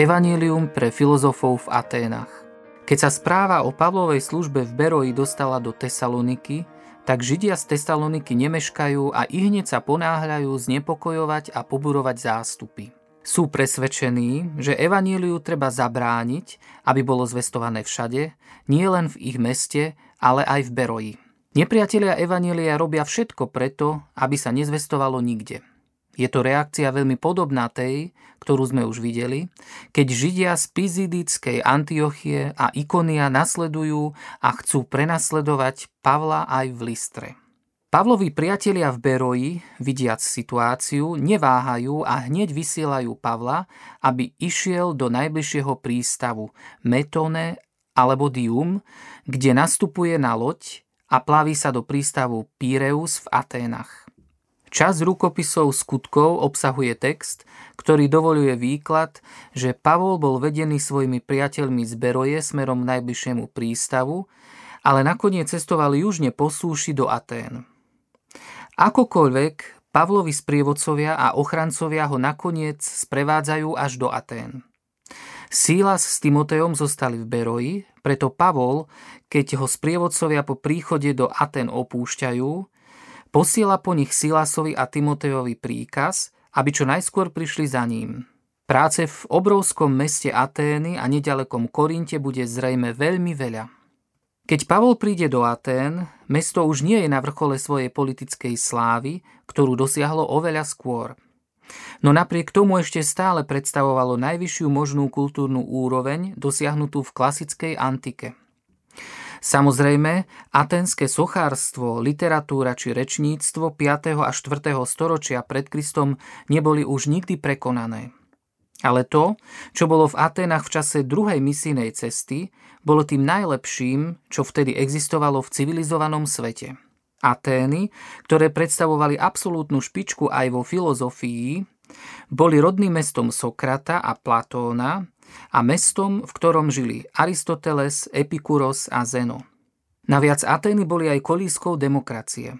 Evangelium pre filozofov v Aténach. Keď sa správa o Pavlovej službe v Beroji dostala do Tesaloniky, tak Židia z Tesaloniky nemeškajú a i sa ponáhľajú znepokojovať a poburovať zástupy. Sú presvedčení, že evaníliu treba zabrániť, aby bolo zvestované všade, nie len v ich meste, ale aj v Beroji. Nepriatelia evanília robia všetko preto, aby sa nezvestovalo nikde. Je to reakcia veľmi podobná tej, ktorú sme už videli, keď Židia z Pizidickej Antiochie a Ikonia nasledujú a chcú prenasledovať Pavla aj v Listre. Pavlovi priatelia v Beroji, vidiac situáciu, neváhajú a hneď vysielajú Pavla, aby išiel do najbližšieho prístavu Metone alebo Dium, kde nastupuje na loď a plaví sa do prístavu Pireus v Aténach. Čas rukopisov skutkov obsahuje text, ktorý dovoluje výklad, že Pavol bol vedený svojimi priateľmi z Beroje smerom k najbližšiemu prístavu, ale nakoniec cestoval južne po súši do Atén. Akokoľvek, Pavlovi sprievodcovia a ochrancovia ho nakoniec sprevádzajú až do Atén. Sílas s Timotejom zostali v Beroji, preto Pavol, keď ho sprievodcovia po príchode do Atén opúšťajú, Posiela po nich Silasovi a Timotejovi príkaz, aby čo najskôr prišli za ním. Práce v obrovskom meste Atény a nedalekom Korinte bude zrejme veľmi veľa. Keď Pavol príde do Atén, mesto už nie je na vrchole svojej politickej slávy, ktorú dosiahlo oveľa skôr. No napriek tomu ešte stále predstavovalo najvyššiu možnú kultúrnu úroveň dosiahnutú v klasickej antike. Samozrejme, atenské sochárstvo, literatúra či rečníctvo 5. a 4. storočia pred Kristom neboli už nikdy prekonané. Ale to, čo bolo v Atenách v čase druhej misijnej cesty, bolo tým najlepším, čo vtedy existovalo v civilizovanom svete. Atény, ktoré predstavovali absolútnu špičku aj vo filozofii, boli rodným mestom Sokrata a Platóna a mestom, v ktorom žili Aristoteles, Epikuros a Zeno. Naviac Atény boli aj kolískou demokracie.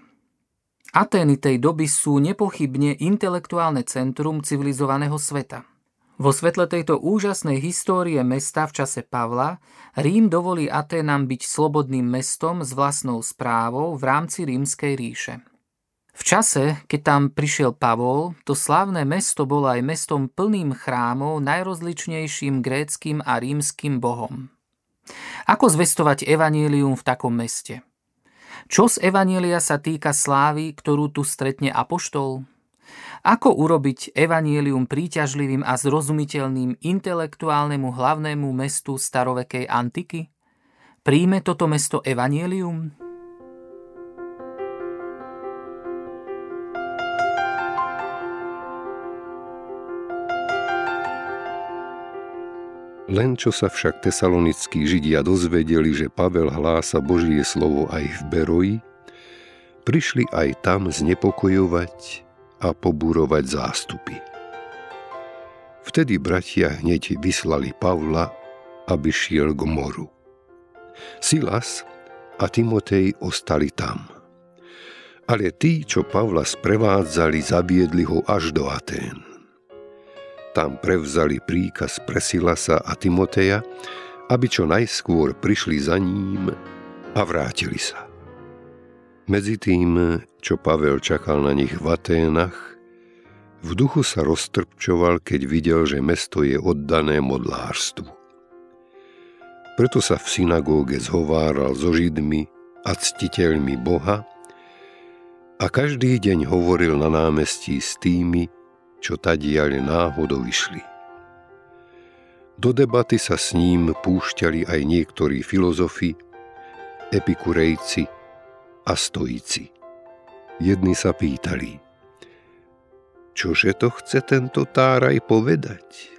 Atény tej doby sú nepochybne intelektuálne centrum civilizovaného sveta. Vo svetle tejto úžasnej histórie mesta v čase Pavla Rím dovolí Aténam byť slobodným mestom s vlastnou správou v rámci rímskej ríše. V čase, keď tam prišiel Pavol, to slávne mesto bolo aj mestom plným chrámov najrozličnejším gréckým a rímským bohom. Ako zvestovať evanílium v takom meste? Čo z evanília sa týka slávy, ktorú tu stretne apoštol? Ako urobiť evanielium príťažlivým a zrozumiteľným intelektuálnemu hlavnému mestu starovekej antiky? Príjme toto mesto evanielium? Len čo sa však tesalonickí židia dozvedeli, že Pavel hlása Božie slovo aj v Beroji, prišli aj tam znepokojovať a pobúrovať zástupy. Vtedy bratia hneď vyslali Pavla, aby šiel k moru. Silas a Timotej ostali tam. Ale tí, čo Pavla sprevádzali, zaviedli ho až do Atén. Tam prevzali príkaz pre Silasa a Timoteja, aby čo najskôr prišli za ním a vrátili sa. Medzi tým, čo Pavel čakal na nich v Aténach, v duchu sa roztrpčoval, keď videl, že mesto je oddané modlárstvu. Preto sa v synagóge zhováral so Židmi a ctiteľmi Boha a každý deň hovoril na námestí s tými, čo tadiaľ náhodou išli. Do debaty sa s ním púšťali aj niektorí filozofi, epikurejci a stojíci. Jedni sa pýtali, čože to chce tento táraj povedať?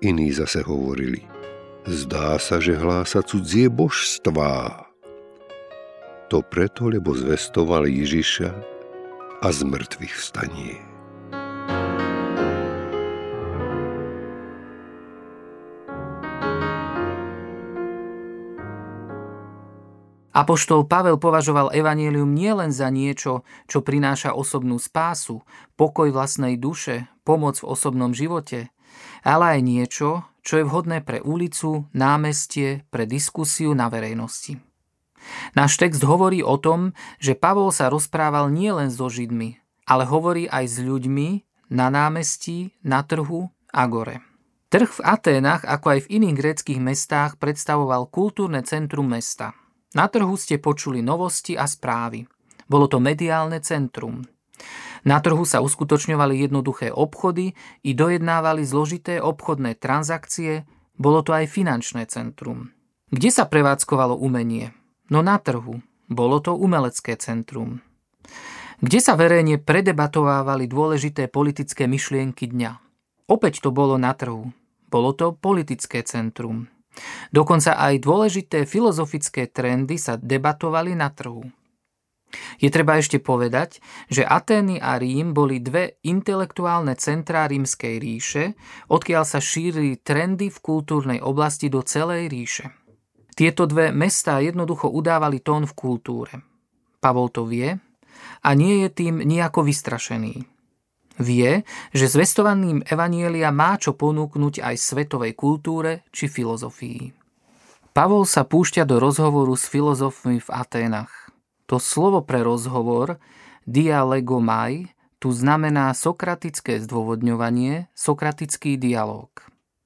Iní zase hovorili, zdá sa, že hlása cudzie božstvá. To preto, lebo zvestoval Ježiša a z mŕtvych vstanie. Apoštol Pavel považoval evanílium nielen za niečo, čo prináša osobnú spásu, pokoj vlastnej duše, pomoc v osobnom živote, ale aj niečo, čo je vhodné pre ulicu, námestie, pre diskusiu na verejnosti. Náš text hovorí o tom, že Pavol sa rozprával nielen so Židmi, ale hovorí aj s ľuďmi na námestí, na trhu a gore. Trh v Aténach, ako aj v iných gréckých mestách, predstavoval kultúrne centrum mesta – na trhu ste počuli novosti a správy. Bolo to mediálne centrum. Na trhu sa uskutočňovali jednoduché obchody i dojednávali zložité obchodné transakcie, bolo to aj finančné centrum. Kde sa prevádzkovalo umenie? No na trhu. Bolo to umelecké centrum. Kde sa verejne predebatovávali dôležité politické myšlienky dňa? Opäť to bolo na trhu. Bolo to politické centrum. Dokonca aj dôležité filozofické trendy sa debatovali na trhu. Je treba ešte povedať, že Atény a Rím boli dve intelektuálne centrá rímskej ríše, odkiaľ sa šírili trendy v kultúrnej oblasti do celej ríše. Tieto dve mestá jednoducho udávali tón v kultúre. Pavol to vie a nie je tým nejako vystrašený. Vie, že zvestovaným Evanielia má čo ponúknuť aj svetovej kultúre či filozofii. Pavol sa púšťa do rozhovoru s filozofmi v Aténach. To slovo pre rozhovor, dialegomai, tu znamená sokratické zdôvodňovanie, sokratický dialog.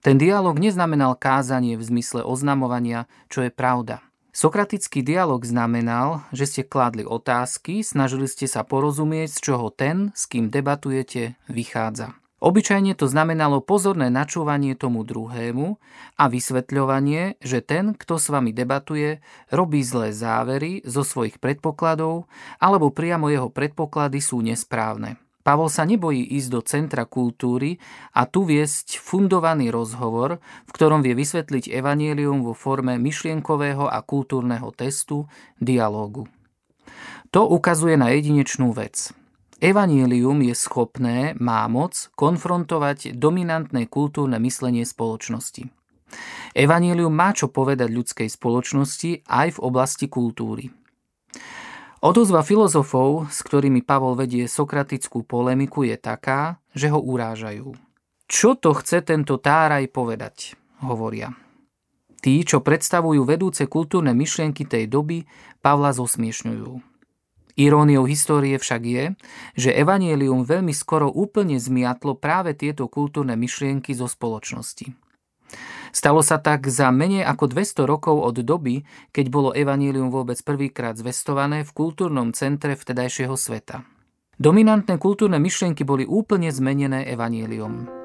Ten dialog neznamenal kázanie v zmysle oznamovania, čo je pravda – Sokratický dialog znamenal, že ste kládli otázky, snažili ste sa porozumieť, z čoho ten, s kým debatujete, vychádza. Obyčajne to znamenalo pozorné načúvanie tomu druhému a vysvetľovanie, že ten, kto s vami debatuje, robí zlé závery zo svojich predpokladov alebo priamo jeho predpoklady sú nesprávne. Pavol sa nebojí ísť do centra kultúry a tu viesť fundovaný rozhovor, v ktorom vie vysvetliť evanielium vo forme myšlienkového a kultúrneho testu, dialógu. To ukazuje na jedinečnú vec. Evanielium je schopné, má moc konfrontovať dominantné kultúrne myslenie spoločnosti. Evanielium má čo povedať ľudskej spoločnosti aj v oblasti kultúry. Odozva filozofov, s ktorými Pavol vedie sokratickú polemiku, je taká, že ho urážajú. Čo to chce tento táraj povedať, hovoria. Tí, čo predstavujú vedúce kultúrne myšlienky tej doby, Pavla zosmiešňujú. Iróniou histórie však je, že evanielium veľmi skoro úplne zmiatlo práve tieto kultúrne myšlienky zo spoločnosti. Stalo sa tak za menej ako 200 rokov od doby, keď bolo evanílium vôbec prvýkrát zvestované v kultúrnom centre vtedajšieho sveta. Dominantné kultúrne myšlienky boli úplne zmenené evaníliom.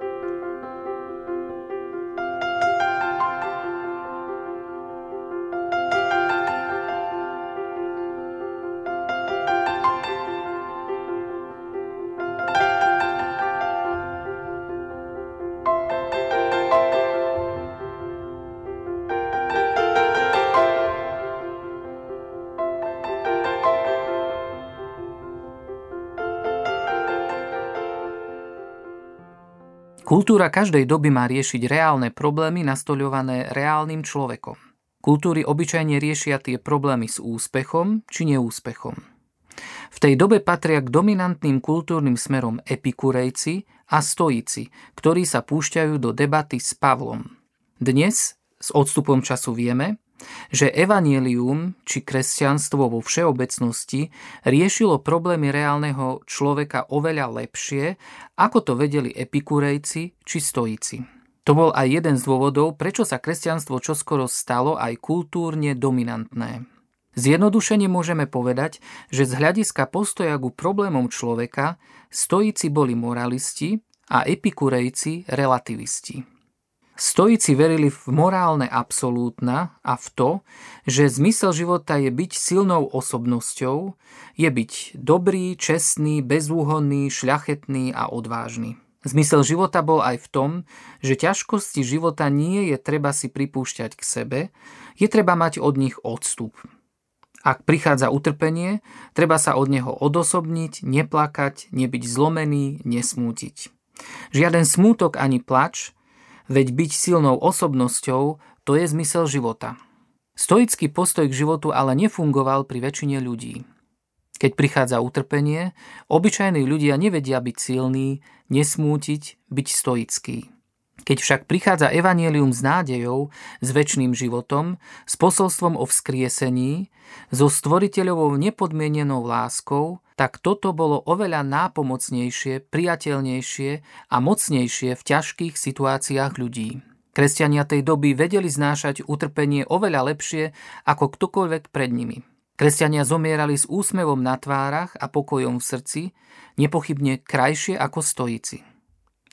Kultúra každej doby má riešiť reálne problémy nastoľované reálnym človekom. Kultúry obyčajne riešia tie problémy s úspechom či neúspechom. V tej dobe patria k dominantným kultúrnym smerom epikurejci a stoici, ktorí sa púšťajú do debaty s Pavlom. Dnes, s odstupom času vieme, že evanielium či kresťanstvo vo všeobecnosti riešilo problémy reálneho človeka oveľa lepšie, ako to vedeli epikurejci či stoici. To bol aj jeden z dôvodov, prečo sa kresťanstvo čoskoro stalo aj kultúrne dominantné. Zjednodušene môžeme povedať, že z hľadiska postoja ku problémom človeka stoici boli moralisti a epikurejci relativisti. Stoici verili v morálne absolútna a v to, že zmysel života je byť silnou osobnosťou, je byť dobrý, čestný, bezúhonný, šľachetný a odvážny. Zmysel života bol aj v tom, že ťažkosti života nie je treba si pripúšťať k sebe, je treba mať od nich odstup. Ak prichádza utrpenie, treba sa od neho odosobniť, neplakať, nebyť zlomený, nesmútiť. Žiaden smútok ani plač, Veď byť silnou osobnosťou, to je zmysel života. Stoický postoj k životu ale nefungoval pri väčšine ľudí. Keď prichádza utrpenie, obyčajní ľudia nevedia byť silní, nesmútiť, byť stoický. Keď však prichádza evanielium s nádejou, s väčšným životom, s posolstvom o vzkriesení, so stvoriteľovou nepodmienenou láskou, tak toto bolo oveľa nápomocnejšie, priateľnejšie a mocnejšie v ťažkých situáciách ľudí. Kresťania tej doby vedeli znášať utrpenie oveľa lepšie ako ktokoľvek pred nimi. Kresťania zomierali s úsmevom na tvárach a pokojom v srdci, nepochybne krajšie ako stojíci.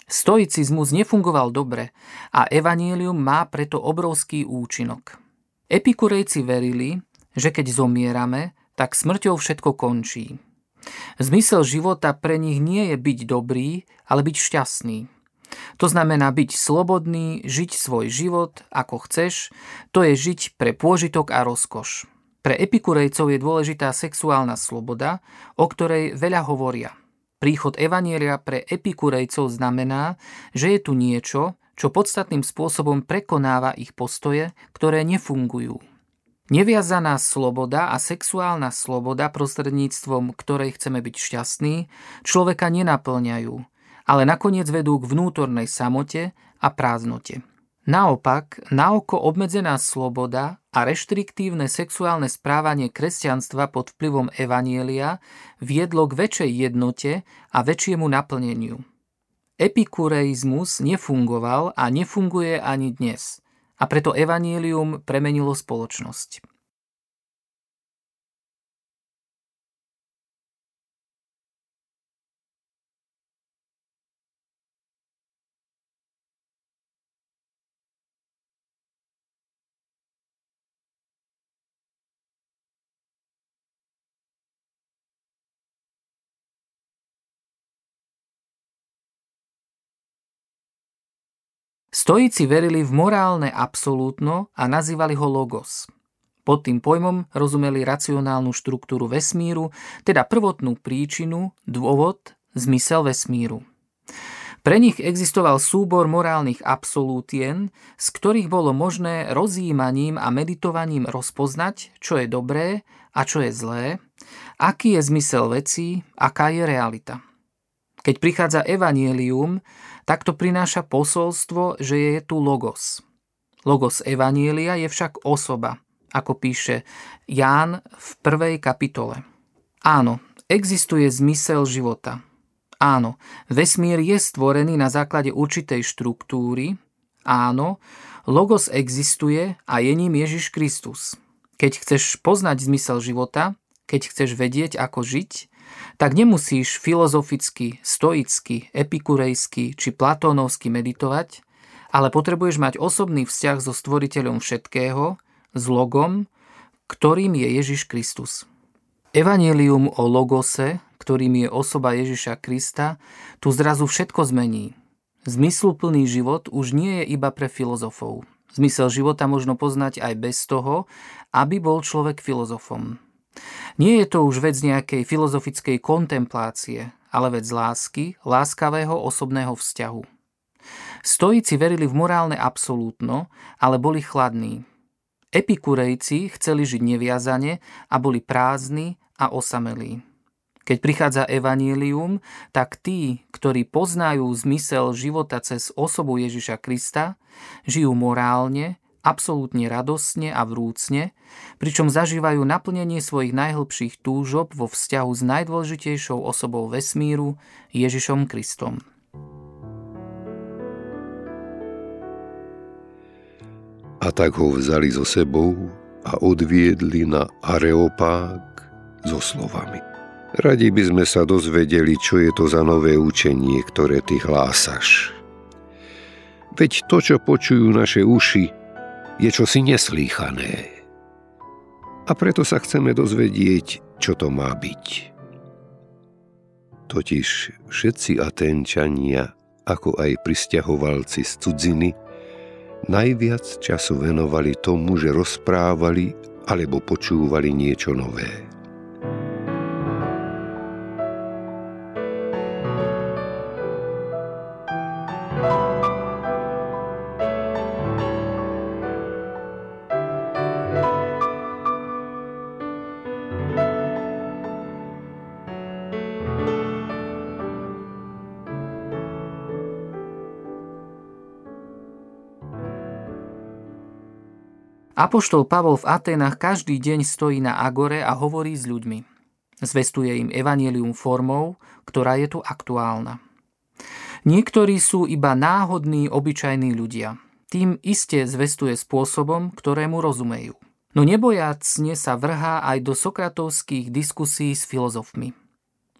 Stoicizmus nefungoval dobre a evanílium má preto obrovský účinok. Epikurejci verili, že keď zomierame, tak smrťou všetko končí. Zmysel života pre nich nie je byť dobrý, ale byť šťastný. To znamená byť slobodný, žiť svoj život ako chceš, to je žiť pre pôžitok a rozkoš. Pre epikurejcov je dôležitá sexuálna sloboda, o ktorej veľa hovoria – Príchod Evanielia pre epikurejcov znamená, že je tu niečo, čo podstatným spôsobom prekonáva ich postoje, ktoré nefungujú. Neviazaná sloboda a sexuálna sloboda, prostredníctvom ktorej chceme byť šťastní, človeka nenaplňajú, ale nakoniec vedú k vnútornej samote a prázdnote. Naopak, naoko obmedzená sloboda a reštriktívne sexuálne správanie kresťanstva pod vplyvom Evanielia viedlo k väčšej jednote a väčšiemu naplneniu. Epikureizmus nefungoval a nefunguje ani dnes, a preto Evanielium premenilo spoločnosť. Stojíci verili v morálne absolútno a nazývali ho logos. Pod tým pojmom rozumeli racionálnu štruktúru vesmíru, teda prvotnú príčinu, dôvod, zmysel vesmíru. Pre nich existoval súbor morálnych absolútien, z ktorých bolo možné rozjímaním a meditovaním rozpoznať, čo je dobré a čo je zlé, aký je zmysel vecí, aká je realita. Keď prichádza evanielium, Takto prináša posolstvo, že je tu logos. Logos Evanielia je však osoba, ako píše Ján v prvej kapitole. Áno, existuje zmysel života. Áno, vesmír je stvorený na základe určitej štruktúry. Áno, logos existuje a je ním Ježiš Kristus. Keď chceš poznať zmysel života, keď chceš vedieť, ako žiť, tak nemusíš filozoficky, stoicky, epikurejsky či platónovsky meditovať, ale potrebuješ mať osobný vzťah so stvoriteľom všetkého, s logom, ktorým je Ježiš Kristus. Evangelium o logose, ktorým je osoba Ježiša Krista, tu zrazu všetko zmení. Zmysluplný život už nie je iba pre filozofov. Zmysel života možno poznať aj bez toho, aby bol človek filozofom. Nie je to už vec nejakej filozofickej kontemplácie, ale vec lásky, láskavého osobného vzťahu. Stojíci verili v morálne absolútno, ale boli chladní. Epikurejci chceli žiť neviazane a boli prázdni a osamelí. Keď prichádza evanílium, tak tí, ktorí poznajú zmysel života cez osobu Ježiša Krista, žijú morálne, absolútne radosne a vrúcne, pričom zažívajú naplnenie svojich najhlbších túžob vo vzťahu s najdôležitejšou osobou vesmíru, Ježišom Kristom. A tak ho vzali so sebou a odviedli na Areopág so slovami. Radi by sme sa dozvedeli, čo je to za nové učenie, ktoré ty hlásaš. Veď to, čo počujú naše uši, je čosi neslýchané. A preto sa chceme dozvedieť, čo to má byť. Totiž všetci Atenčania, ako aj pristahovalci z cudziny, najviac času venovali tomu, že rozprávali alebo počúvali niečo nové. Apoštol Pavol v Atenách každý deň stojí na agore a hovorí s ľuďmi. Zvestuje im evanelium formou, ktorá je tu aktuálna. Niektorí sú iba náhodní, obyčajní ľudia. Tým iste zvestuje spôsobom, ktorému rozumejú. No nebojacne sa vrhá aj do sokratovských diskusí s filozofmi.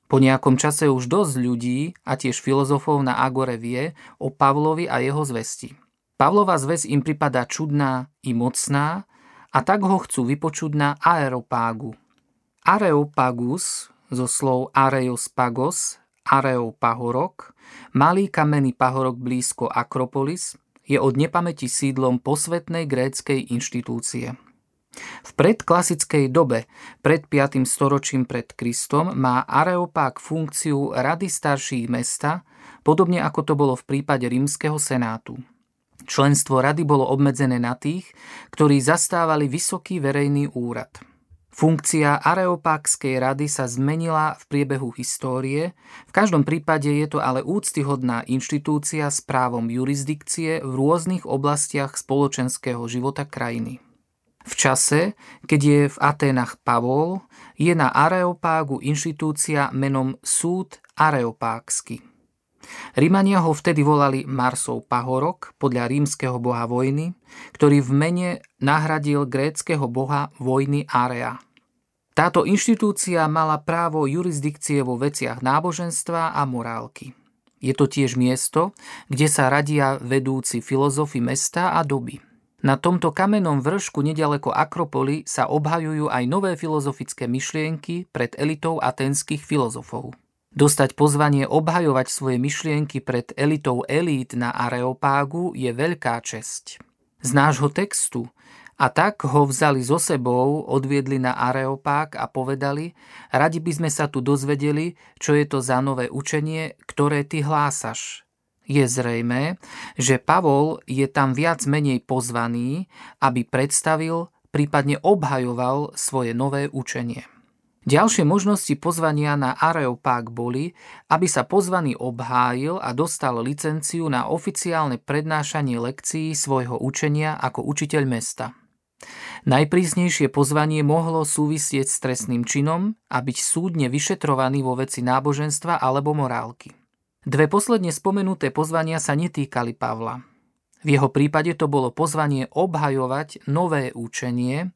Po nejakom čase už dosť ľudí a tiež filozofov na Agore vie o Pavlovi a jeho zvesti. Pavlova zväz im pripadá čudná i mocná a tak ho chcú vypočuť na aeropágu. Areopagus zo slov areos pagos, areopahorok, malý kamenný pahorok blízko Akropolis, je od nepamäti sídlom posvetnej gréckej inštitúcie. V predklasickej dobe, pred 5. storočím pred Kristom, má Areopág funkciu rady starších mesta, podobne ako to bolo v prípade rímskeho senátu. Členstvo rady bolo obmedzené na tých, ktorí zastávali vysoký verejný úrad. Funkcia Areopákskej rady sa zmenila v priebehu histórie, v každom prípade je to ale úctyhodná inštitúcia s právom jurisdikcie v rôznych oblastiach spoločenského života krajiny. V čase, keď je v Aténach Pavol, je na Areopágu inštitúcia menom Súd Areopágsky. Rímania ho vtedy volali Marsov pahorok podľa rímskeho boha vojny, ktorý v mene nahradil gréckého boha vojny Area. Táto inštitúcia mala právo jurisdikcie vo veciach náboženstva a morálky. Je to tiež miesto, kde sa radia vedúci filozofi mesta a doby. Na tomto kamennom vršku nedaleko Akropoly sa obhajujú aj nové filozofické myšlienky pred elitou atenských filozofov. Dostať pozvanie obhajovať svoje myšlienky pred elitou elít na Areopágu je veľká česť. Z nášho textu a tak ho vzali so sebou, odviedli na Areopág a povedali, radi by sme sa tu dozvedeli, čo je to za nové učenie, ktoré ty hlásaš. Je zrejmé, že Pavol je tam viac menej pozvaný, aby predstavil, prípadne obhajoval svoje nové učenie. Ďalšie možnosti pozvania na Areopag boli, aby sa pozvaný obhájil a dostal licenciu na oficiálne prednášanie lekcií svojho učenia ako učiteľ mesta. Najprísnejšie pozvanie mohlo súvisieť s trestným činom a byť súdne vyšetrovaný vo veci náboženstva alebo morálky. Dve posledne spomenuté pozvania sa netýkali Pavla. V jeho prípade to bolo pozvanie obhajovať nové učenie,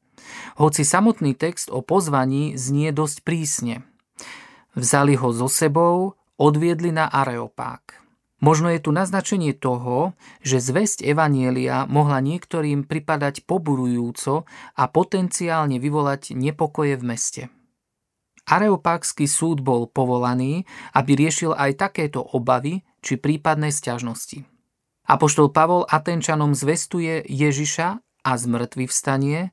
hoci samotný text o pozvaní znie dosť prísne. Vzali ho so sebou, odviedli na Areopák. Možno je tu naznačenie toho, že zväzť Evanielia mohla niektorým pripadať poburujúco a potenciálne vyvolať nepokoje v meste. Areopáksky súd bol povolaný, aby riešil aj takéto obavy či prípadné sťažnosti. Apoštol Pavol Atenčanom zvestuje Ježiša a zmrtvý vstanie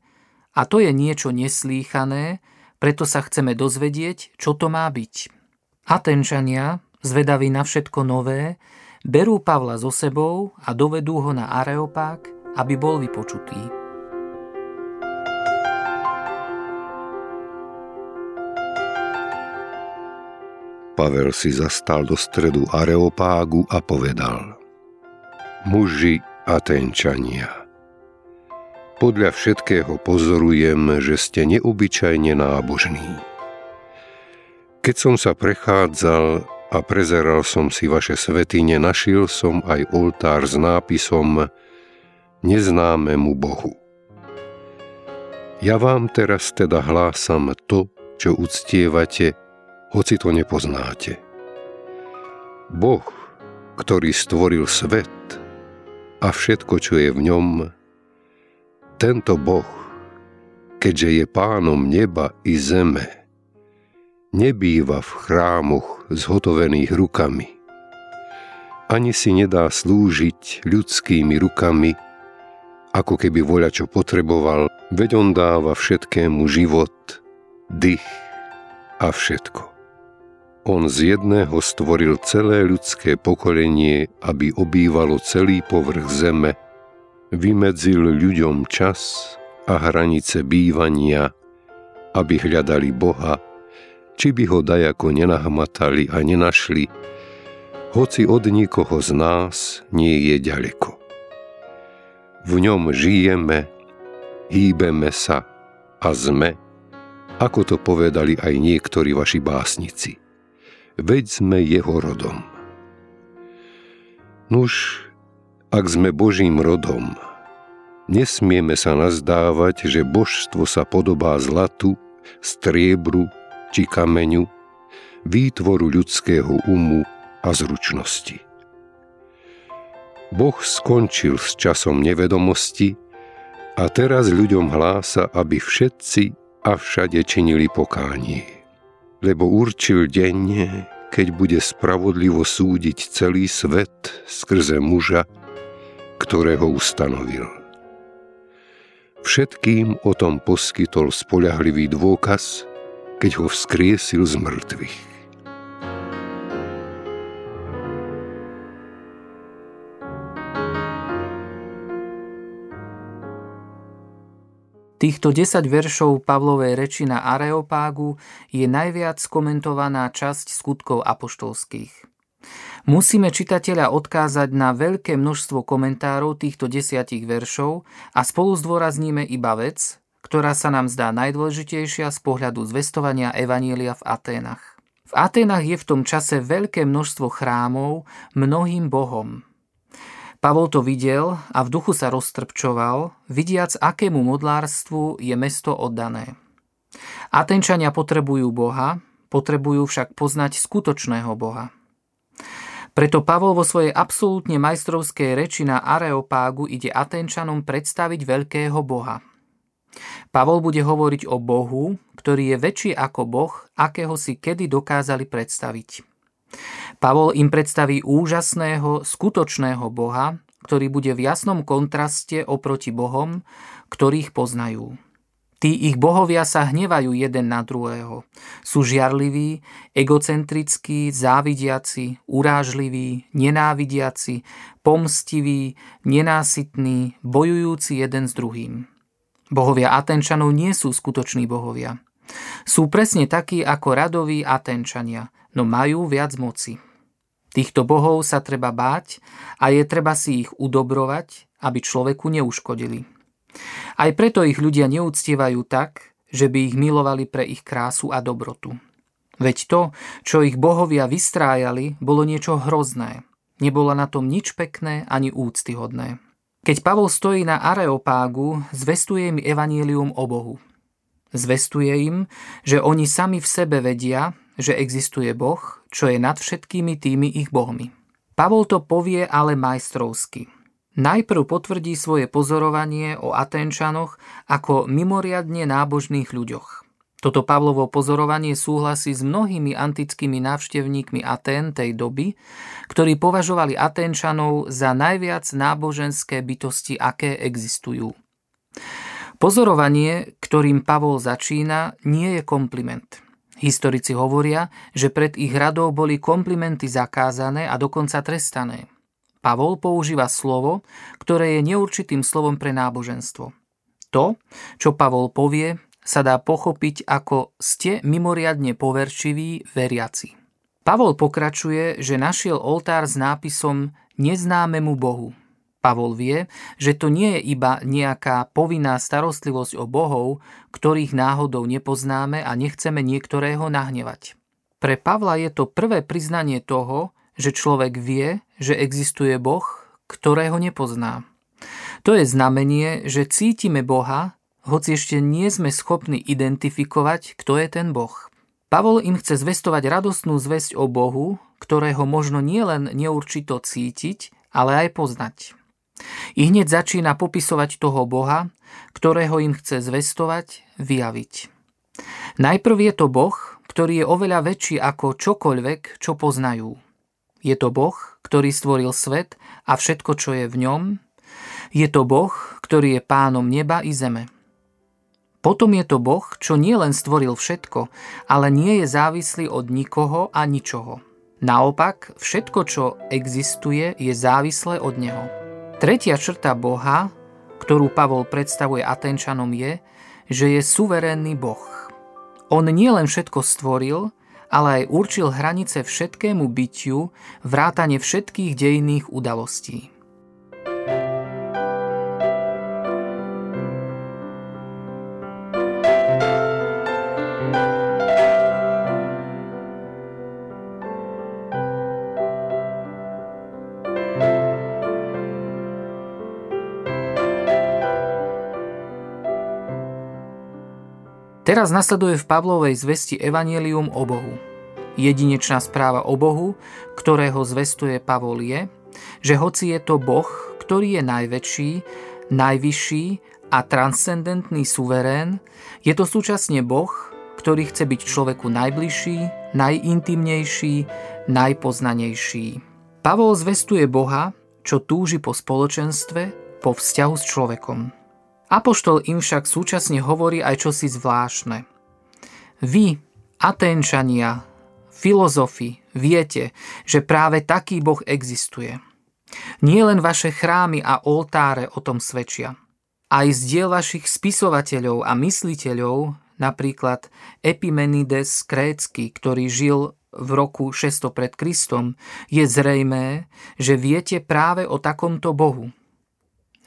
a to je niečo neslýchané, preto sa chceme dozvedieť, čo to má byť. Atenčania, zvedaví na všetko nové, berú Pavla so sebou a dovedú ho na Areopák, aby bol vypočutý. Pavel si zastal do stredu Areopágu a povedal Muži Atenčania, podľa všetkého pozorujem, že ste neobyčajne nábožní. Keď som sa prechádzal a prezeral som si vaše svetine, našiel som aj oltár s nápisom Neznámemu Bohu. Ja vám teraz teda hlásam to, čo uctievate, hoci to nepoznáte. Boh, ktorý stvoril svet a všetko, čo je v ňom, tento Boh, keďže je pánom neba i zeme, nebýva v chrámoch zhotovených rukami. Ani si nedá slúžiť ľudskými rukami, ako keby voľa čo potreboval, veď on dáva všetkému život, dých a všetko. On z jedného stvoril celé ľudské pokolenie, aby obývalo celý povrch zeme, vymedzil ľuďom čas a hranice bývania, aby hľadali Boha či by ho dajako nenahmatali a nenašli, hoci od nikoho z nás nie je ďaleko. V ňom žijeme, hýbeme sa a sme, ako to povedali aj niektorí vaši básnici. Veď sme jeho rodom. Nuž, ak sme Božím rodom, nesmieme sa nazdávať, že božstvo sa podobá zlatu, striebru či kameňu, výtvoru ľudského umu a zručnosti. Boh skončil s časom nevedomosti a teraz ľuďom hlása, aby všetci a všade činili pokánie. Lebo určil deň, keď bude spravodlivo súdiť celý svet skrze muža, ktorého ustanovil. Všetkým o tom poskytol spolahlivý dôkaz, keď ho vzkriesil z mŕtvych. Týchto 10 veršov Pavlovej reči na Areopágu je najviac komentovaná časť skutkov apoštolských. Musíme čitateľa odkázať na veľké množstvo komentárov týchto desiatich veršov a spolu zdôrazníme iba vec, ktorá sa nám zdá najdôležitejšia z pohľadu zvestovania Evanielia v Aténach. V Aténach je v tom čase veľké množstvo chrámov mnohým bohom. Pavol to videl a v duchu sa roztrpčoval, vidiac, akému modlárstvu je mesto oddané. Atenčania potrebujú Boha, potrebujú však poznať skutočného Boha. Preto Pavol vo svojej absolútne majstrovskej reči na Areopágu ide Atenčanom predstaviť veľkého Boha – Pavol bude hovoriť o Bohu, ktorý je väčší ako Boh, akého si kedy dokázali predstaviť. Pavol im predstaví úžasného, skutočného Boha, ktorý bude v jasnom kontraste oproti Bohom, ktorých poznajú. Tí ich bohovia sa hnevajú jeden na druhého. Sú žiarliví, egocentrickí, závidiaci, urážliví, nenávidiaci, pomstiví, nenásytní, bojujúci jeden s druhým. Bohovia Atenčanov nie sú skutoční bohovia. Sú presne takí ako radoví Atenčania, no majú viac moci. Týchto bohov sa treba báť a je treba si ich udobrovať, aby človeku neuškodili. Aj preto ich ľudia neúctievajú tak, že by ich milovali pre ich krásu a dobrotu. Veď to, čo ich bohovia vystrájali, bolo niečo hrozné. Nebolo na tom nič pekné ani úctyhodné. Keď Pavol stojí na Areopágu, zvestuje im evanílium o Bohu. Zvestuje im, že oni sami v sebe vedia, že existuje Boh, čo je nad všetkými tými ich bohmi. Pavol to povie ale majstrovsky. Najprv potvrdí svoje pozorovanie o Atenčanoch ako mimoriadne nábožných ľuďoch. Toto Pavlovo pozorovanie súhlasí s mnohými antickými návštevníkmi Atén tej doby, ktorí považovali Atenčanov za najviac náboženské bytosti, aké existujú. Pozorovanie, ktorým Pavol začína, nie je kompliment – Historici hovoria, že pred ich radou boli komplimenty zakázané a dokonca trestané. Pavol používa slovo, ktoré je neurčitým slovom pre náboženstvo. To, čo Pavol povie, sa dá pochopiť ako ste mimoriadne poverčiví veriaci. Pavol pokračuje, že našiel oltár s nápisom neznámemu Bohu. Pavol vie, že to nie je iba nejaká povinná starostlivosť o bohov, ktorých náhodou nepoznáme a nechceme niektorého nahnevať. Pre Pavla je to prvé priznanie toho, že človek vie, že existuje Boh, ktorého nepozná. To je znamenie, že cítime Boha, hoci ešte nie sme schopní identifikovať, kto je ten Boh. Pavol im chce zvestovať radostnú zväzť o Bohu, ktorého možno nielen neurčito cítiť, ale aj poznať. I hneď začína popisovať toho Boha, ktorého im chce zvestovať, vyjaviť. Najprv je to Boh, ktorý je oveľa väčší ako čokoľvek, čo poznajú. Je to Boh, ktorý stvoril svet a všetko, čo je v ňom. Je to Boh, ktorý je pánom neba i zeme. Potom je to Boh, čo nie len stvoril všetko, ale nie je závislý od nikoho a ničoho. Naopak, všetko, čo existuje, je závislé od Neho. Tretia črta Boha, ktorú Pavol predstavuje Atenčanom je, že je suverénny Boh. On nielen všetko stvoril, ale aj určil hranice všetkému bytiu, vrátane všetkých dejných udalostí. Teraz nasleduje v Pavlovej zvesti Evangelium o Bohu. Jedinečná správa o Bohu, ktorého zvestuje Pavol je, že hoci je to Boh, ktorý je najväčší, najvyšší a transcendentný suverén, je to súčasne Boh, ktorý chce byť človeku najbližší, najintimnejší, najpoznanejší. Pavol zvestuje Boha, čo túži po spoločenstve, po vzťahu s človekom. Apoštol im však súčasne hovorí aj čosi zvláštne. Vy, Atenčania, filozofi, viete, že práve taký Boh existuje. Nie len vaše chrámy a oltáre o tom svedčia. Aj z diel vašich spisovateľov a mysliteľov, napríklad Epimenides Krécky, ktorý žil v roku 600 pred Kristom, je zrejmé, že viete práve o takomto Bohu,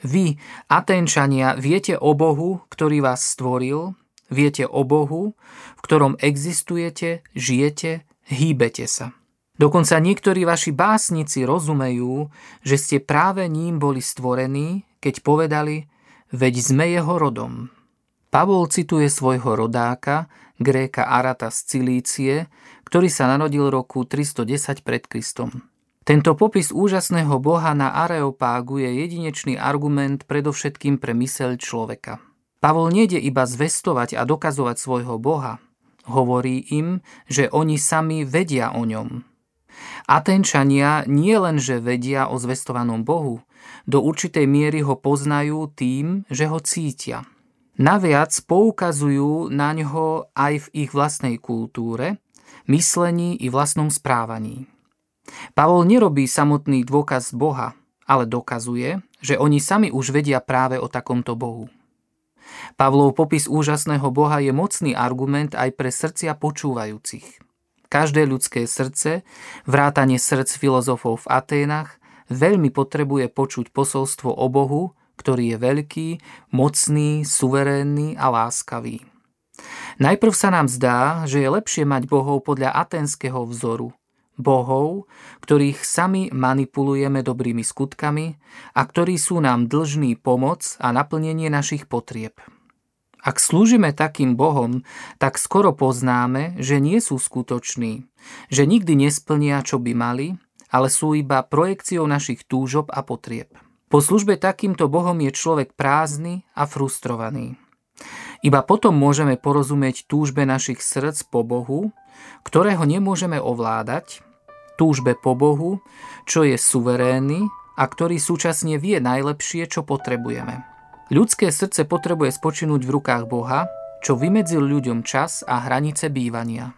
vy, Atenčania, viete o Bohu, ktorý vás stvoril, viete o Bohu, v ktorom existujete, žijete, hýbete sa. Dokonca niektorí vaši básnici rozumejú, že ste práve ním boli stvorení, keď povedali, veď sme jeho rodom. Pavol cituje svojho rodáka, Gréka Arata z Cilície, ktorý sa narodil roku 310 pred Kristom. Tento popis úžasného boha na Areopágu je jedinečný argument predovšetkým pre myseľ človeka. Pavol nejde iba zvestovať a dokazovať svojho boha. Hovorí im, že oni sami vedia o ňom. Atenčania nie len, že vedia o zvestovanom bohu, do určitej miery ho poznajú tým, že ho cítia. Naviac poukazujú na ňo aj v ich vlastnej kultúre, myslení i vlastnom správaní. Pavol nerobí samotný dôkaz Boha, ale dokazuje, že oni sami už vedia práve o takomto Bohu. Pavlov popis úžasného Boha je mocný argument aj pre srdcia počúvajúcich. Každé ľudské srdce, vrátanie srdc filozofov v Aténach, veľmi potrebuje počuť posolstvo o Bohu, ktorý je veľký, mocný, suverénny a láskavý. Najprv sa nám zdá, že je lepšie mať bohov podľa aténskeho vzoru, bohov, ktorých sami manipulujeme dobrými skutkami a ktorí sú nám dlžní pomoc a naplnenie našich potrieb. Ak slúžime takým Bohom, tak skoro poznáme, že nie sú skutoční, že nikdy nesplnia, čo by mali, ale sú iba projekciou našich túžob a potrieb. Po službe takýmto Bohom je človek prázdny a frustrovaný. Iba potom môžeme porozumieť túžbe našich srdc po Bohu, ktorého nemôžeme ovládať, túžbe po Bohu, čo je suverénny a ktorý súčasne vie najlepšie, čo potrebujeme. Ľudské srdce potrebuje spočinúť v rukách Boha, čo vymedzil ľuďom čas a hranice bývania.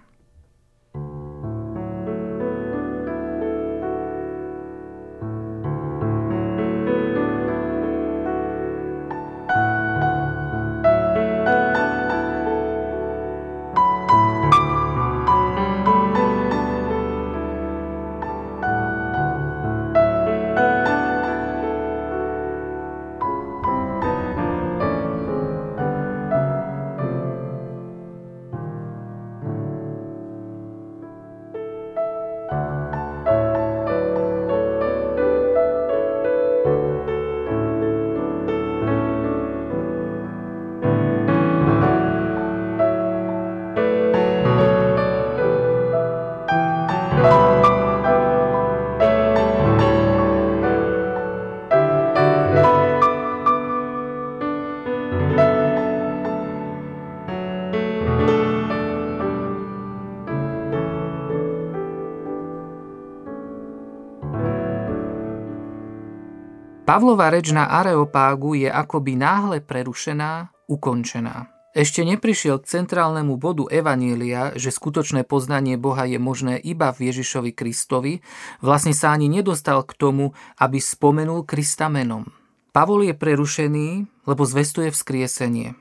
Pavlova reč na Areopágu je akoby náhle prerušená, ukončená. Ešte neprišiel k centrálnemu bodu Evanielia, že skutočné poznanie Boha je možné iba v Ježišovi Kristovi, vlastne sa ani nedostal k tomu, aby spomenul Krista menom. Pavol je prerušený, lebo zvestuje vzkriesenie.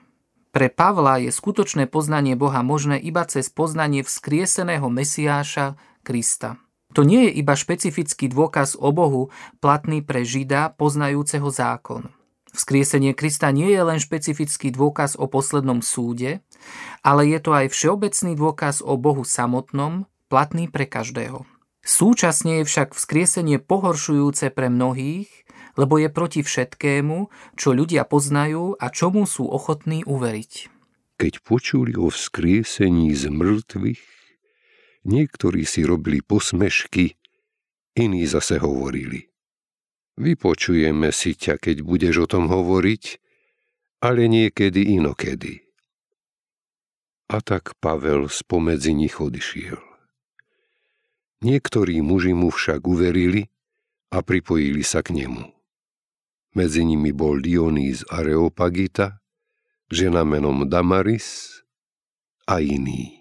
Pre Pavla je skutočné poznanie Boha možné iba cez poznanie vzkrieseného Mesiáša Krista. To nie je iba špecifický dôkaz o Bohu platný pre Žida poznajúceho zákon. Vzkriesenie Krista nie je len špecifický dôkaz o poslednom súde, ale je to aj všeobecný dôkaz o Bohu samotnom, platný pre každého. Súčasne je však vzkriesenie pohoršujúce pre mnohých, lebo je proti všetkému, čo ľudia poznajú a čomu sú ochotní uveriť. Keď počuli o vzkriesení z mŕtvych, Niektorí si robili posmešky, iní zase hovorili. Vypočujeme si ťa, keď budeš o tom hovoriť, ale niekedy inokedy. A tak Pavel spomedzi nich odišiel. Niektorí muži mu však uverili a pripojili sa k nemu. Medzi nimi bol Dionýz Areopagita, žena menom Damaris a iní.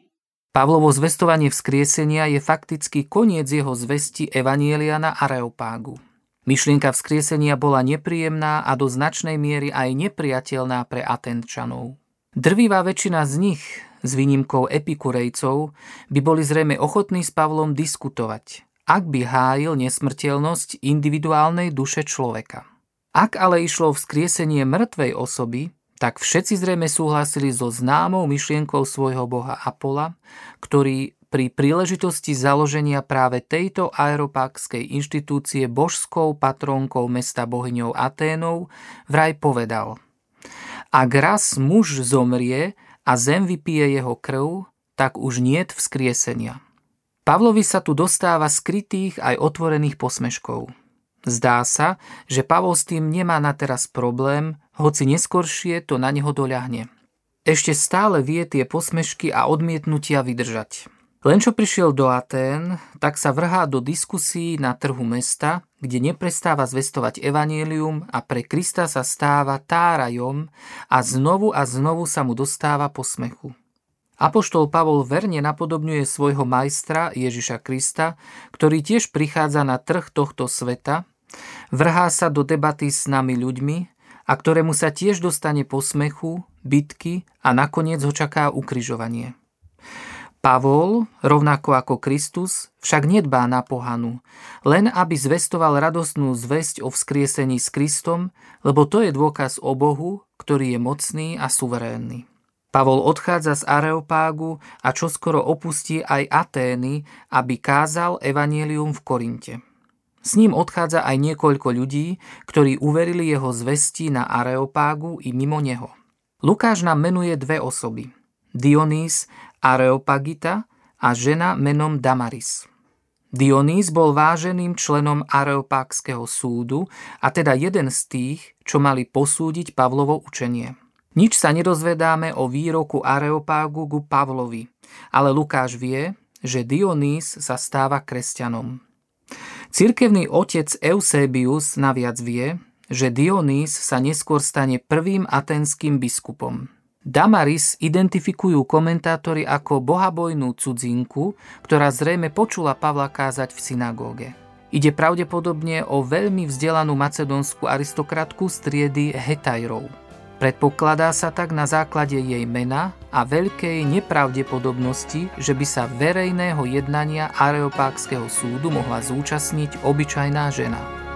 Pavlovo zvestovanie vzkriesenia je fakticky koniec jeho zvesti Evanielia na Areopágu. Myšlienka vzkriesenia bola nepríjemná a do značnej miery aj nepriateľná pre Atenčanov. Drvivá väčšina z nich, s výnimkou epikurejcov, by boli zrejme ochotní s Pavlom diskutovať, ak by hájil nesmrteľnosť individuálnej duše človeka. Ak ale išlo vzkriesenie mŕtvej osoby, tak všetci zrejme súhlasili so známou myšlienkou svojho boha Apola, ktorý pri príležitosti založenia práve tejto aeropákskej inštitúcie božskou patrónkou mesta bohyňou Aténou vraj povedal Ak raz muž zomrie a zem vypije jeho krv, tak už niet vzkriesenia. Pavlovi sa tu dostáva skrytých aj otvorených posmeškov. Zdá sa, že Pavol s tým nemá na teraz problém, hoci neskoršie to na neho doľahne. Ešte stále vie tie posmešky a odmietnutia vydržať. Len čo prišiel do Atén, tak sa vrhá do diskusí na trhu mesta, kde neprestáva zvestovať evanielium a pre Krista sa stáva tárajom a znovu a znovu sa mu dostáva posmechu. Apoštol Pavol verne napodobňuje svojho majstra Ježiša Krista, ktorý tiež prichádza na trh tohto sveta, vrhá sa do debaty s nami ľuďmi a ktorému sa tiež dostane posmechu, bitky a nakoniec ho čaká ukrižovanie. Pavol, rovnako ako Kristus, však nedbá na pohanu, len aby zvestoval radostnú zväzť o vzkriesení s Kristom, lebo to je dôkaz o Bohu, ktorý je mocný a suverénny. Pavol odchádza z Areopágu a čoskoro opustí aj Atény, aby kázal evanielium v Korinte. S ním odchádza aj niekoľko ľudí, ktorí uverili jeho zvesti na Areopágu i mimo neho. Lukáš nám menuje dve osoby. Dionýs Areopagita a žena menom Damaris. Dionýs bol váženým členom Areopákského súdu a teda jeden z tých, čo mali posúdiť Pavlovo učenie. Nič sa nedozvedáme o výroku Areopágu ku Pavlovi, ale Lukáš vie, že Dionýs sa stáva kresťanom. Cirkevný otec Eusebius naviac vie, že Dionýs sa neskôr stane prvým atenským biskupom. Damaris identifikujú komentátori ako bohabojnú cudzinku, ktorá zrejme počula Pavla kázať v synagóge. Ide pravdepodobne o veľmi vzdelanú macedónsku aristokratku z triedy Hetajrov. Predpokladá sa tak na základe jej mena a veľkej nepravdepodobnosti, že by sa verejného jednania Areopákského súdu mohla zúčastniť obyčajná žena.